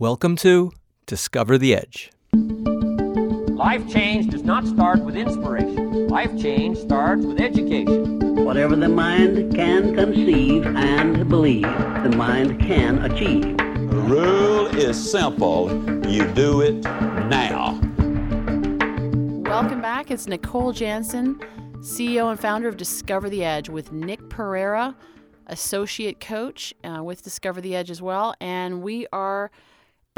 Welcome to Discover the Edge. Life change does not start with inspiration. Life change starts with education. Whatever the mind can conceive and believe, the mind can achieve. The rule is simple. You do it now. Welcome back. It's Nicole Jansen, CEO and founder of Discover the Edge, with Nick Pereira, associate coach uh, with Discover the Edge as well. And we are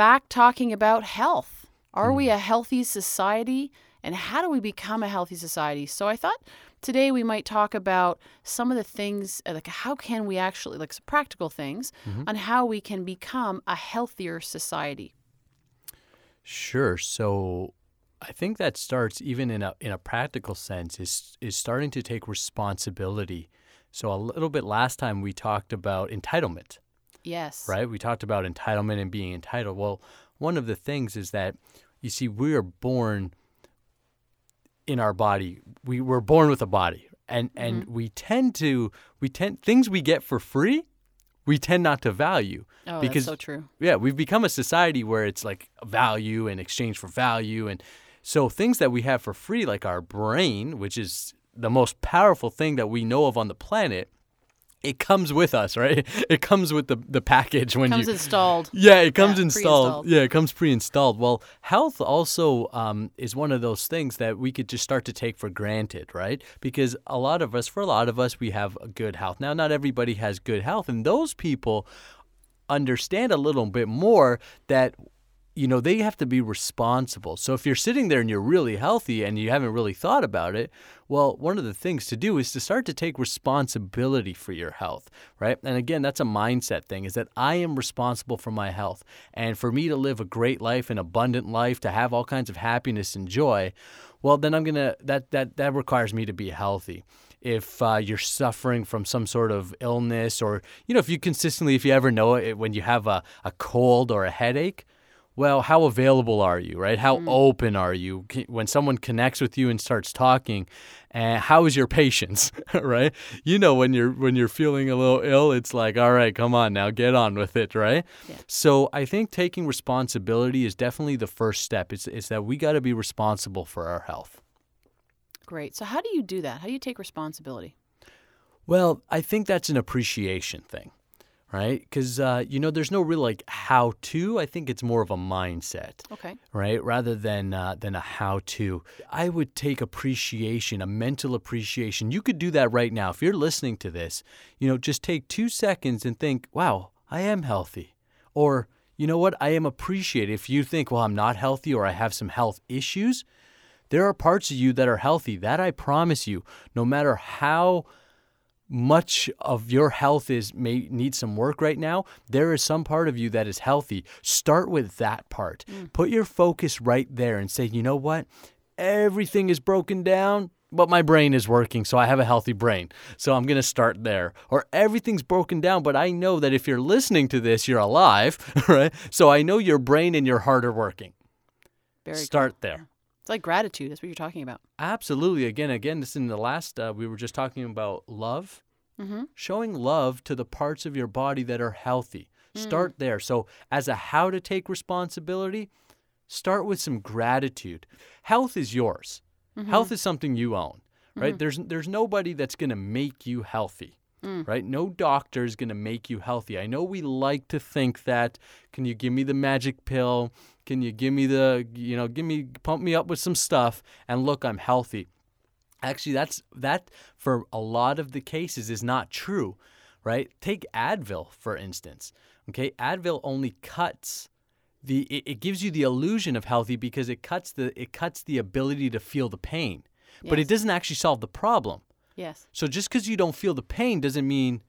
back talking about health. Are we a healthy society? And how do we become a healthy society? So I thought today we might talk about some of the things, uh, like how can we actually, like some practical things, on how we can become a healthier society. Sure. So I think that starts even in a in a practical sense is is starting to take responsibility. So a little bit last time we talked about entitlement, Yes. right? We talked about entitlement and being entitled. Well, one of the things is that you see we are born in our body. We were born with a body. And and mm-hmm. we tend to we tend things we get for free, we tend not to value. Oh, because that's so true. yeah, we've become a society where it's like value and exchange for value. And so things that we have for free, like our brain, which is the most powerful thing that we know of on the planet, it comes with us, right? It comes with the, the package when Comes you. installed. yeah, it comes Yeah, installed. Yeah, it comes pre-installed. Well, health also um, is one of those things that we could just start to take for granted, right? Because a lot of us, for a lot of us, we have a good health. Now, not everybody has good health, and those people understand a little bit more that you know they have to be responsible. So if you're sitting there and you're really healthy and you haven't really thought about it well one of the things to do is to start to take responsibility for your health right? And again that's a mindset thing is that i am responsible for my health. And for me to live a great life an abundant life to have all kinds of happiness and joy well then i'm gonna that that that requires me to be healthy. If uh, you're suffering from some sort of illness or you know if you consistently if you ever know it when you have a, a cold or a headache well how available are you right? How mm. open are you? When someone connects with you and starts talking and how is your patience right? You know when you're when you're feeling a little ill it's like all right come on now get on with it right? So i think taking responsibility is definitely the first step. It's, it's that we got to be responsible for our health. Great. So how do you do that? How do you take responsibility? Well, I think that's an appreciation thing, right? Because uh, you know, there's no real like how to. I think it's more of a mindset, Okay. right? Rather than uh, than a how to. I would take appreciation, a mental appreciation. You could do that right now if you're listening to this. You know, just take two seconds and think, "Wow, I am healthy," or you know what, I am appreciated. If you think, "Well, I'm not healthy," or I have some health issues, there are parts of you that are healthy. That I promise you, no matter how much of your health is may need some work right now, there is some part of you that is healthy. Start with that part. Mm. Put your focus right there and say, "You know what? Everything is broken down." But my brain is working, so I have a healthy brain. So I'm going to start there. Or everything's broken down, but I know that if you're listening to this, you're alive, right? So I know your brain and your heart are working. Very cool. Start there. Like gratitude. That's what you're talking about. Absolutely. Again, again, this in the last uh, we were just talking about love. Mm-hmm. Showing love to the parts of your body that are healthy. Start there. So, as a how to take responsibility, start with some gratitude. Health is yours. Health is something you own, right? There's there's nobody that's going to make you healthy. Right? No doctor is going to make you healthy. I know we like to think that can you give me the magic pill? Can you give me the, you know, give me pump me up with some stuff and look, I'm healthy. Actually, that's that for a lot of the cases is not true, right? Take Advil for instance. Okay, Advil only cuts the it, it gives you the illusion of healthy because it cuts the it cuts the ability to feel the pain, but it doesn't actually solve the problem. Yes. So just because you don't feel the pain doesn't mean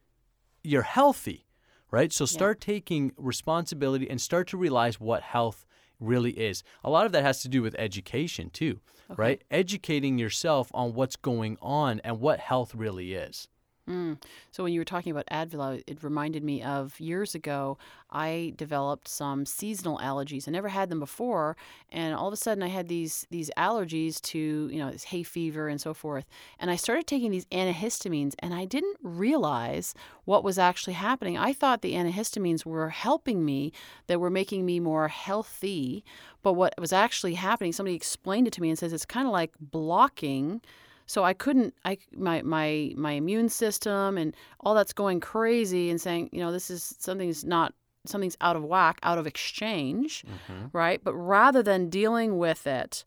you're healthy, right? So start taking responsibility and start to realize what health really is. A lot of that has to do with education too, right? Educating yourself on what's going on and what health really is. Mm. So when you were talking about Advil, it reminded me of years ago. I developed some seasonal allergies. I never had them before, and all of a sudden I had these these allergies to you know this hay fever and so forth. And I started taking these antihistamines, and I didn't realize what was actually happening. I thought the antihistamines were helping me, that were making me more healthy. But what was actually happening, somebody explained it to me and says it's kind of like blocking so I couldn't I my my my immune system and all that's going crazy and saying, you know, this is something's not something's out of whack, out of exchange, mm-hmm. right? But rather than dealing with it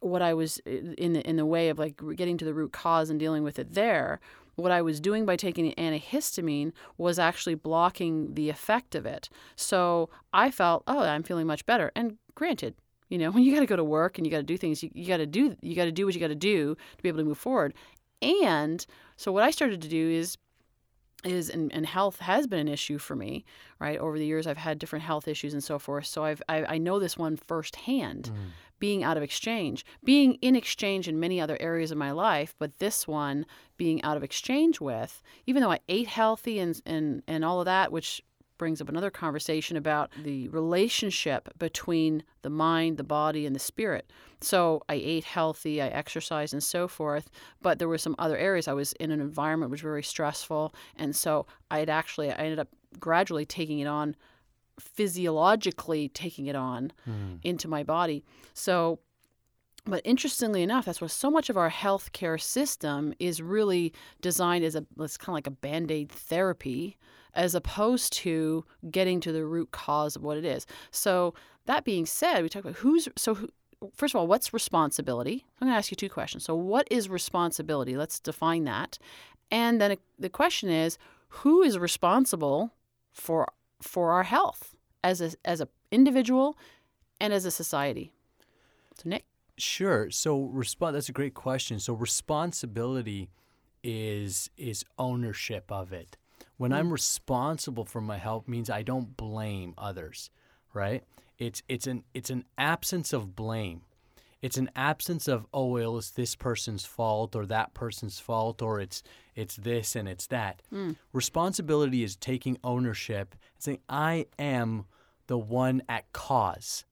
what I was in the in the way of like getting to the root cause and dealing with it there, what I was doing by taking the antihistamine was actually blocking the effect of it. So I felt, oh, I'm feeling much better. And granted, you know, when you got to go to work and you got to do things, you, you got to do you got to do what you got to do to be able to move forward. And so what I started to do is is and, and health has been an issue for me right? Over the years i've had different health issues and so forth. So i've i, I know this one firsthand hmm. being out of exchange being in exchange in many other areas of my life but this one being out of exchange with even though i ate healthy and and, and all of that which brings up another conversation about the relationship between the mind, the body, and the spirit. So I ate healthy, I exercised, and so forth. But there were some other areas. I was in an environment which was very stressful, and so I had actually I ended up gradually taking it on, physiologically taking it on hmm. into my body. So but interestingly enough, that's where so much of our healthcare system is really designed as a it's kind of like a band-aid therapy, as opposed to getting to the root cause of what it is. So that being said, we talk about who's so who, first of all, what's responsibility? I'm going to ask you two questions. So what is responsibility? Let's define that. And then uh, the question is, who is responsible for for our health as a as a individual and as a society? So Nick Sure. So respon that's a great question. So responsibility is is ownership of it. When mm-hmm. I'm responsible for my health means I don't blame others, right? It's it's an it's an absence of blame. It's an absence of oh well it's this person's fault or that person's fault or it's it's this and it's that. Mm. Responsibility is taking ownership and saying I am the one at cause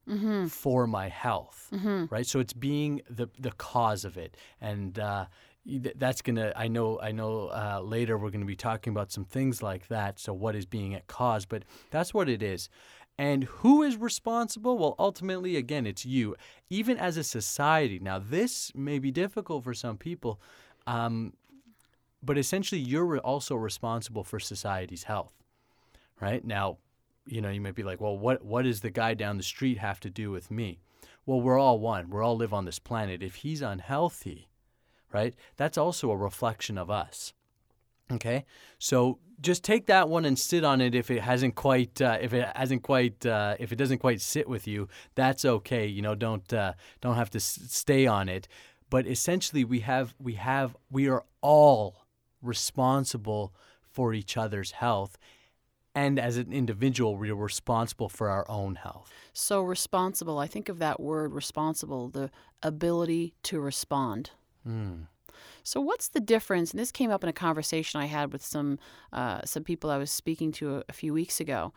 for my health, right? So it's being the the cause of it, and uh, that's gonna. I know. I know. Uh, later we're gonna be talking about some things like that. So what is being at cause? But that's what it is. And who is responsible? Well, ultimately, again, it's you. Even as a society. Now, this may be difficult for some people, um, but essentially, you're also responsible for society's health right? Now, you know, you might be like, well, what what does the guy down the street have to do with me? Well, we're all one. We're all live on this planet. If he's unhealthy, right, that's also a reflection of us. Okay, so just take that one and sit on it. If it hasn't quite, uh, if it hasn't quite, uh, if it doesn't quite sit with you, that's okay. You know, don't uh, don't have to s- stay on it. But essentially, we have we have we are all responsible for each other's health, and as an individual, we are responsible for our own health. So responsible, I think of that word responsible, the ability to respond. So what's the difference? And this came up in a conversation I had with some uh, some people I was speaking to a, a few weeks ago.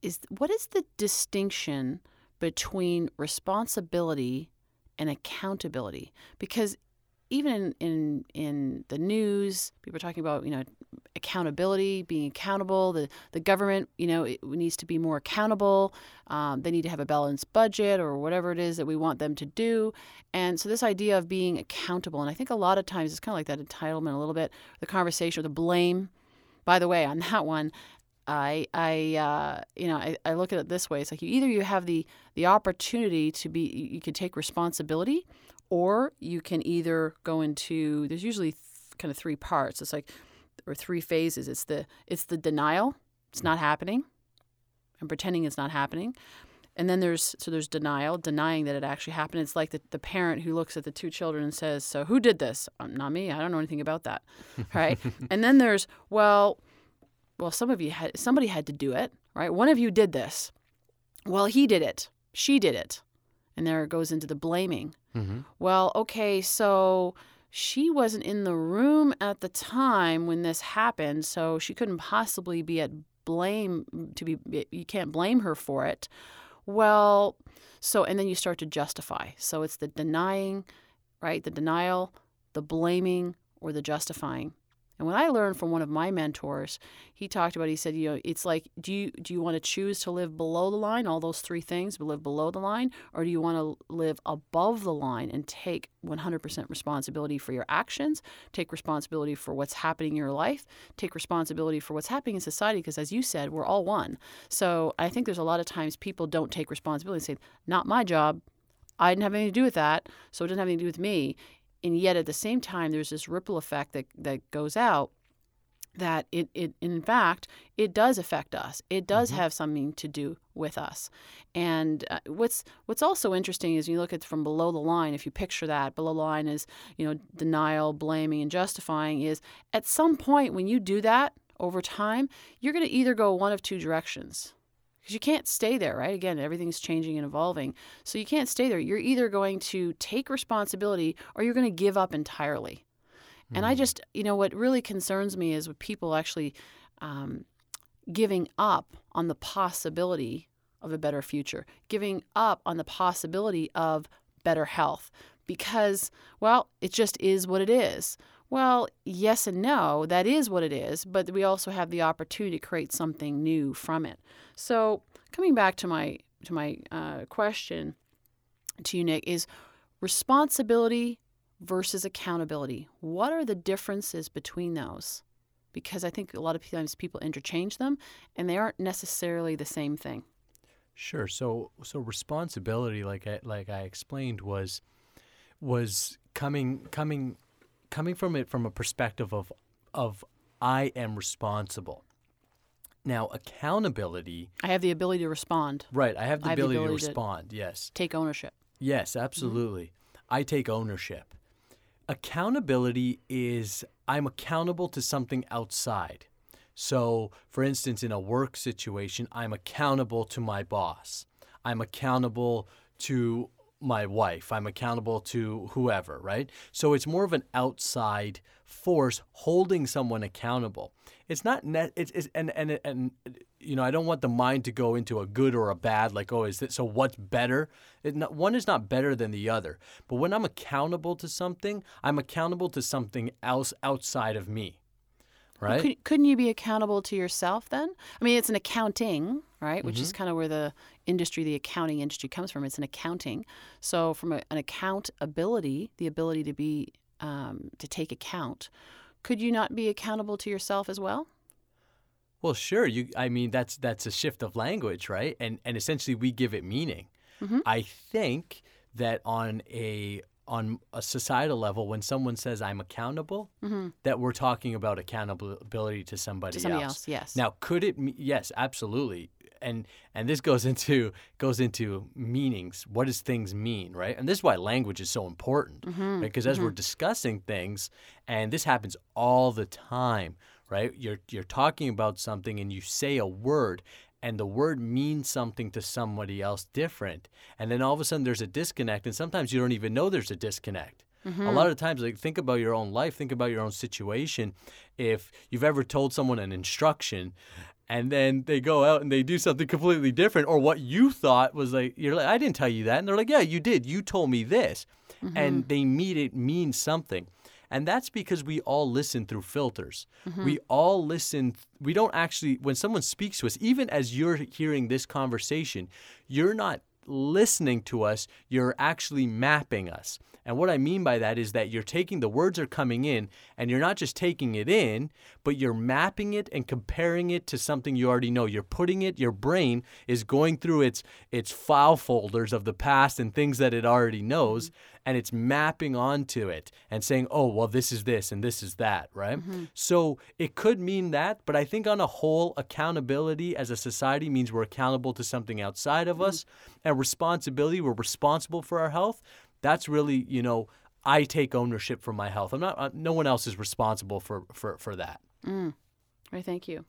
Is what is the distinction between responsibility and accountability? Because even in, in in the news, people are talking about you know accountability, being accountable. The the government you know it needs to be more accountable. Um, they need to have a balanced budget or whatever it is that we want them to do. And so this idea of being accountable, and I think a lot of times it's kind of like that entitlement a little bit, the conversation or the blame. By the way, on that one, I I uh, you know I, I look at it this way. It's like you either you have the the opportunity to be you, you can take responsibility, or you can either go into there's usually th- kind of three parts. It's like or three phases. It's the it's the denial. It's not happening. and pretending it's not happening. And then there's so there's denial, denying that it actually happened. It's like the, the parent who looks at the two children and says, "So who did this? Um, not me. I don't know anything about that." Right? and then there's well, well, some of you had somebody had to do it, right? One of you did this. Well, he did it. She did it. And there it goes into the blaming. Mm-hmm. Well, okay, so she wasn't in the room at the time when this happened, so she couldn't possibly be at blame to be you can't blame her for it. Well, so and then you start to justify. So it's the denying, right? The denial, the blaming or the justifying. And when I learned from one of my mentors, he talked about he said, you know, it's like do you do you want to choose to live below the line, all those three things, live below the line, or do you want to live above the line and take 100% responsibility for your actions, take responsibility for what's happening in your life, take responsibility for what's happening in society because as you said, we're all one. So, I think there's a lot of times people don't take responsibility and say, "Not my job. I didn't have anything to do with that, so it doesn't have anything to do with me." And yet at the same time there's this ripple effect that, that goes out that it, it in fact it does affect us. It does mm-hmm. have something to do with us. And uh, what's what's also interesting is you look at from below the line if you picture that below the line is you know denial blaming and justifying is at some point when you do that over time you're going to either go one of two directions because you can't stay there, right? Again, everything's changing and evolving. So you can't stay there. You're either going to take responsibility or you're going to give up entirely. Mm. And I hmm. just, you know, what really concerns me is with people actually um, giving up on the possibility of a better future, giving up on the possibility of better health because, well, it just is what it is. Well, yes and no, that is what it is, but we also have the opportunity to create something new from it. So, coming back to my to my uh, question to you, Nick, is responsibility versus accountability. What are the differences between those? Because I think a lot of times people interchange them, and they aren't necessarily the same thing. Sure. So, so responsibility, like I like I explained, was was coming coming coming from it from a perspective of of I am responsible. Now, accountability. I have the ability to respond. Right. I have the, I ability, have the ability, to respond. To yes. Take ownership. Yes, mm-hmm. absolutely. Mm-hmm. I take ownership. Accountability is I'm accountable to something outside. So, for instance, in a work situation, I'm accountable to my boss. I'm accountable to my wife. I'm accountable to whoever, right? So it's more of an outside force holding someone accountable. It's not net. It's, it's and and and you know I don't want the mind to go into a good or a bad. Like oh, is it so? What's better? Not, one is not better than the other. But when I'm accountable to something, I'm accountable to something else outside of me right? Could, couldn't you be accountable to yourself then? I mean, it's an accounting, right? Which mm-hmm. is kind of where the industry, the accounting industry, comes from. It's an accounting. So, from a, an accountability, the ability to be um, to take account, could you not be accountable to yourself as well? Well, sure. You, I mean, that's that's a shift of language, right? And and essentially, we give it meaning. Mm-hmm. I think that on a on a societal level, when someone says I'm accountable, mm-hmm. that we're talking about accountability to somebody, to somebody else. else. Yes. Now, could it? Yes, absolutely. And and this goes into goes into meanings. What does things mean, right? And this is why language is so important, mm-hmm. Because as mm-hmm. we're discussing things, and this happens all the time, right? You're you're talking about something and you say a word and the word means something to somebody else different. And then all of a sudden there's a disconnect, and sometimes you don't even know there's a disconnect. Mm-hmm. A lot of times, like think about your own life, think about your own situation. If you've ever told someone an instruction, and then they go out and they do something completely different, or what you thought was like, you're like, I didn't tell you that, and they're like, Yeah, you did. You told me this, mm-hmm. and they mean it means something. And that's because we all listen through filters. Mm-hmm. We all listen. We don't actually, when someone speaks to us, even as you're hearing this conversation, you're not listening to us, you're actually mapping us. And what I mean by that is that you're taking the words are coming in and you're not just taking it in, but you're mapping it and comparing it to something you already know. You're putting it, your brain is going through its its file folders of the past and things that it already knows and it's mapping onto it and saying, "Oh, well this is this and this is that," right? Mm-hmm. So it could mean that, but I think on a whole accountability as a society means we're accountable to something outside of mm-hmm. us and responsibility, we're responsible for our health that's really you know I take ownership for my health. I'm not. Uh, no one else is responsible for for for that. Mm. Right. Thank you.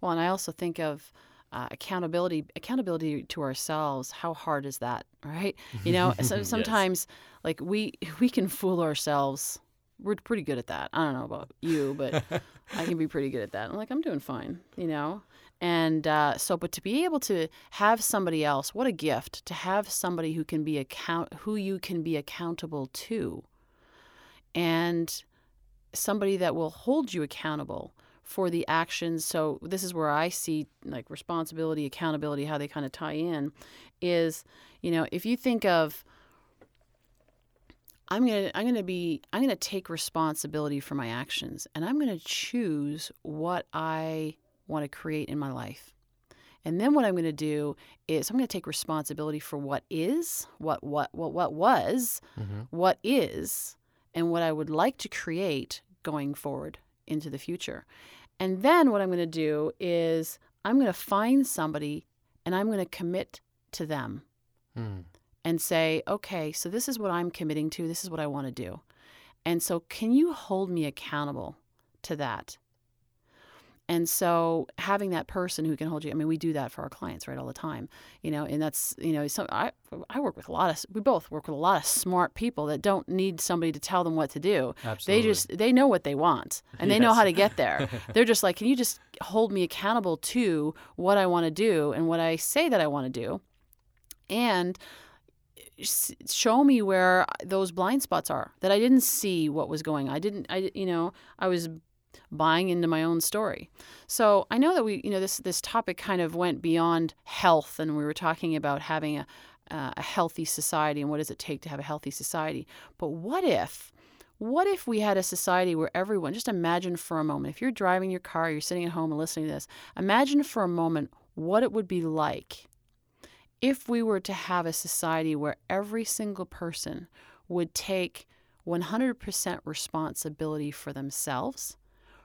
Well, and I also think of uh, accountability. Accountability to ourselves. How hard is that? Right. You know. so sometimes, yes. like we we can fool ourselves we're pretty good at that. I don't know about you, but I can be pretty good at that. I'm like, I'm doing fine, you know? And uh, so, but to be able to have somebody else, what a gift to have somebody who can be account, who you can be accountable to, and somebody that will hold you accountable for the actions. So this is where I see like responsibility, accountability, how they kind of tie in, is you know if you think of I'm gonna I'm gonna be I'm gonna take responsibility for my actions and I'm gonna choose what I want to create in my life. And then what I'm going to do is I'm going to take responsibility for what is, what what what what was, Mhm. what is, and what I would like to create going forward into the future. And then what I'm going to do is I'm going to find somebody and I'm going to commit to them Mm. and say, okay, so this is what I'm committing to. This is what I want to do. And so, can you hold me accountable to that? And so, having that person who can hold you, I mean, we do that for our clients, right, all the time, you know, and that's, you know, some, I, I work with a lot of, we both work with a lot of smart people that don't need somebody to tell them what to do. Absolutely. They just, they know what they want and they know how to get there. They're just like, can you just hold me accountable to what I want to do and what I say that I want to do? And eh, show me where uh, those blind spots are that I didn't see what was going. I didn't I you know, I was buying into my own story. So, I know that we, you know, this this topic kind of went beyond health and we were talking about having a uh, a healthy society and what does it take to have a healthy society. But what if what if we had a society where everyone just imagine for a moment if you're driving your car, you're sitting at home and listening to this, imagine for a moment what it would be like if we were to have a society where every single person would take 100% responsibility for themselves,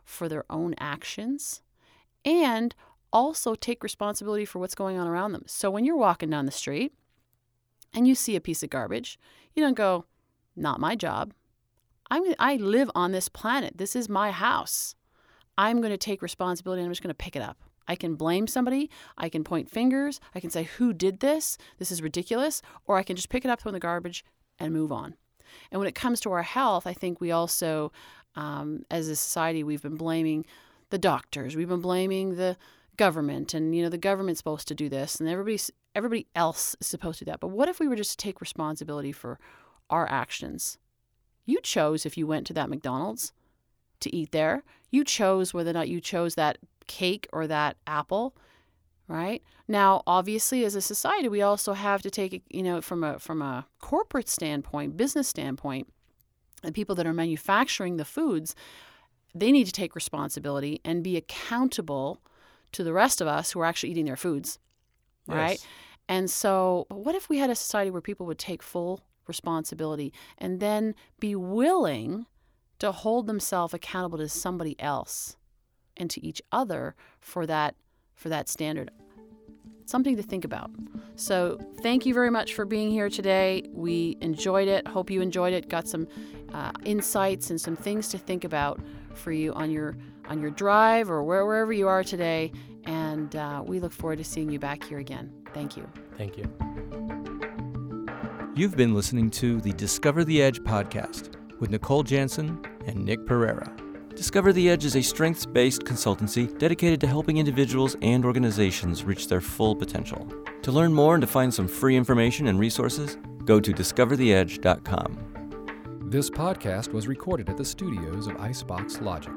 for their own actions, and also take responsibility for what's going on around them. So when you're walking down the street and you see a piece of garbage, you don't go, not my job. I'm, I live on this planet. This is my house. I'm going to take responsibility and I'm just going to pick it up. I can blame somebody. I can point fingers. I can say, who did this? This is ridiculous. Or I can just pick it up, throw in the garbage, and move on. And when it comes to our health, I think we also, um, as a society, we've been blaming the doctors. We've been blaming the government, and you know the government's supposed to do this, and everybody's everybody else is supposed to do that. But what if we were just to take responsibility for our actions? You chose if you went to that McDonald's to eat there. You chose whether or not you chose that cake or that apple, right? Now, obviously, as a society, we also have to take it, you know, from a from a corporate standpoint, business standpoint, the people that are manufacturing the foods, they need to take responsibility and be accountable to the rest of us who are actually eating their foods, right? Yes. And so, what if we had a society where people would take full responsibility and then be willing to hold themselves accountable to somebody else and to each other for that for that standard? Something to think about. So, thank you very much for being here today. We enjoyed it. Hope you enjoyed it. Got some uh, insights and some things to think about for you on your on your drive or where, wherever you are today. And uh, we look forward to seeing you back here again. Thank you. Thank you. You've been listening to the Discover the Edge podcast with Nicole Jansen and Nick Pereira. Discover the Edge is a strengths based consultancy dedicated to helping individuals and organizations reach their full potential. To learn more and to find some free information and resources, go to discovertheedge.com. This podcast was recorded at the studios of Icebox Logic.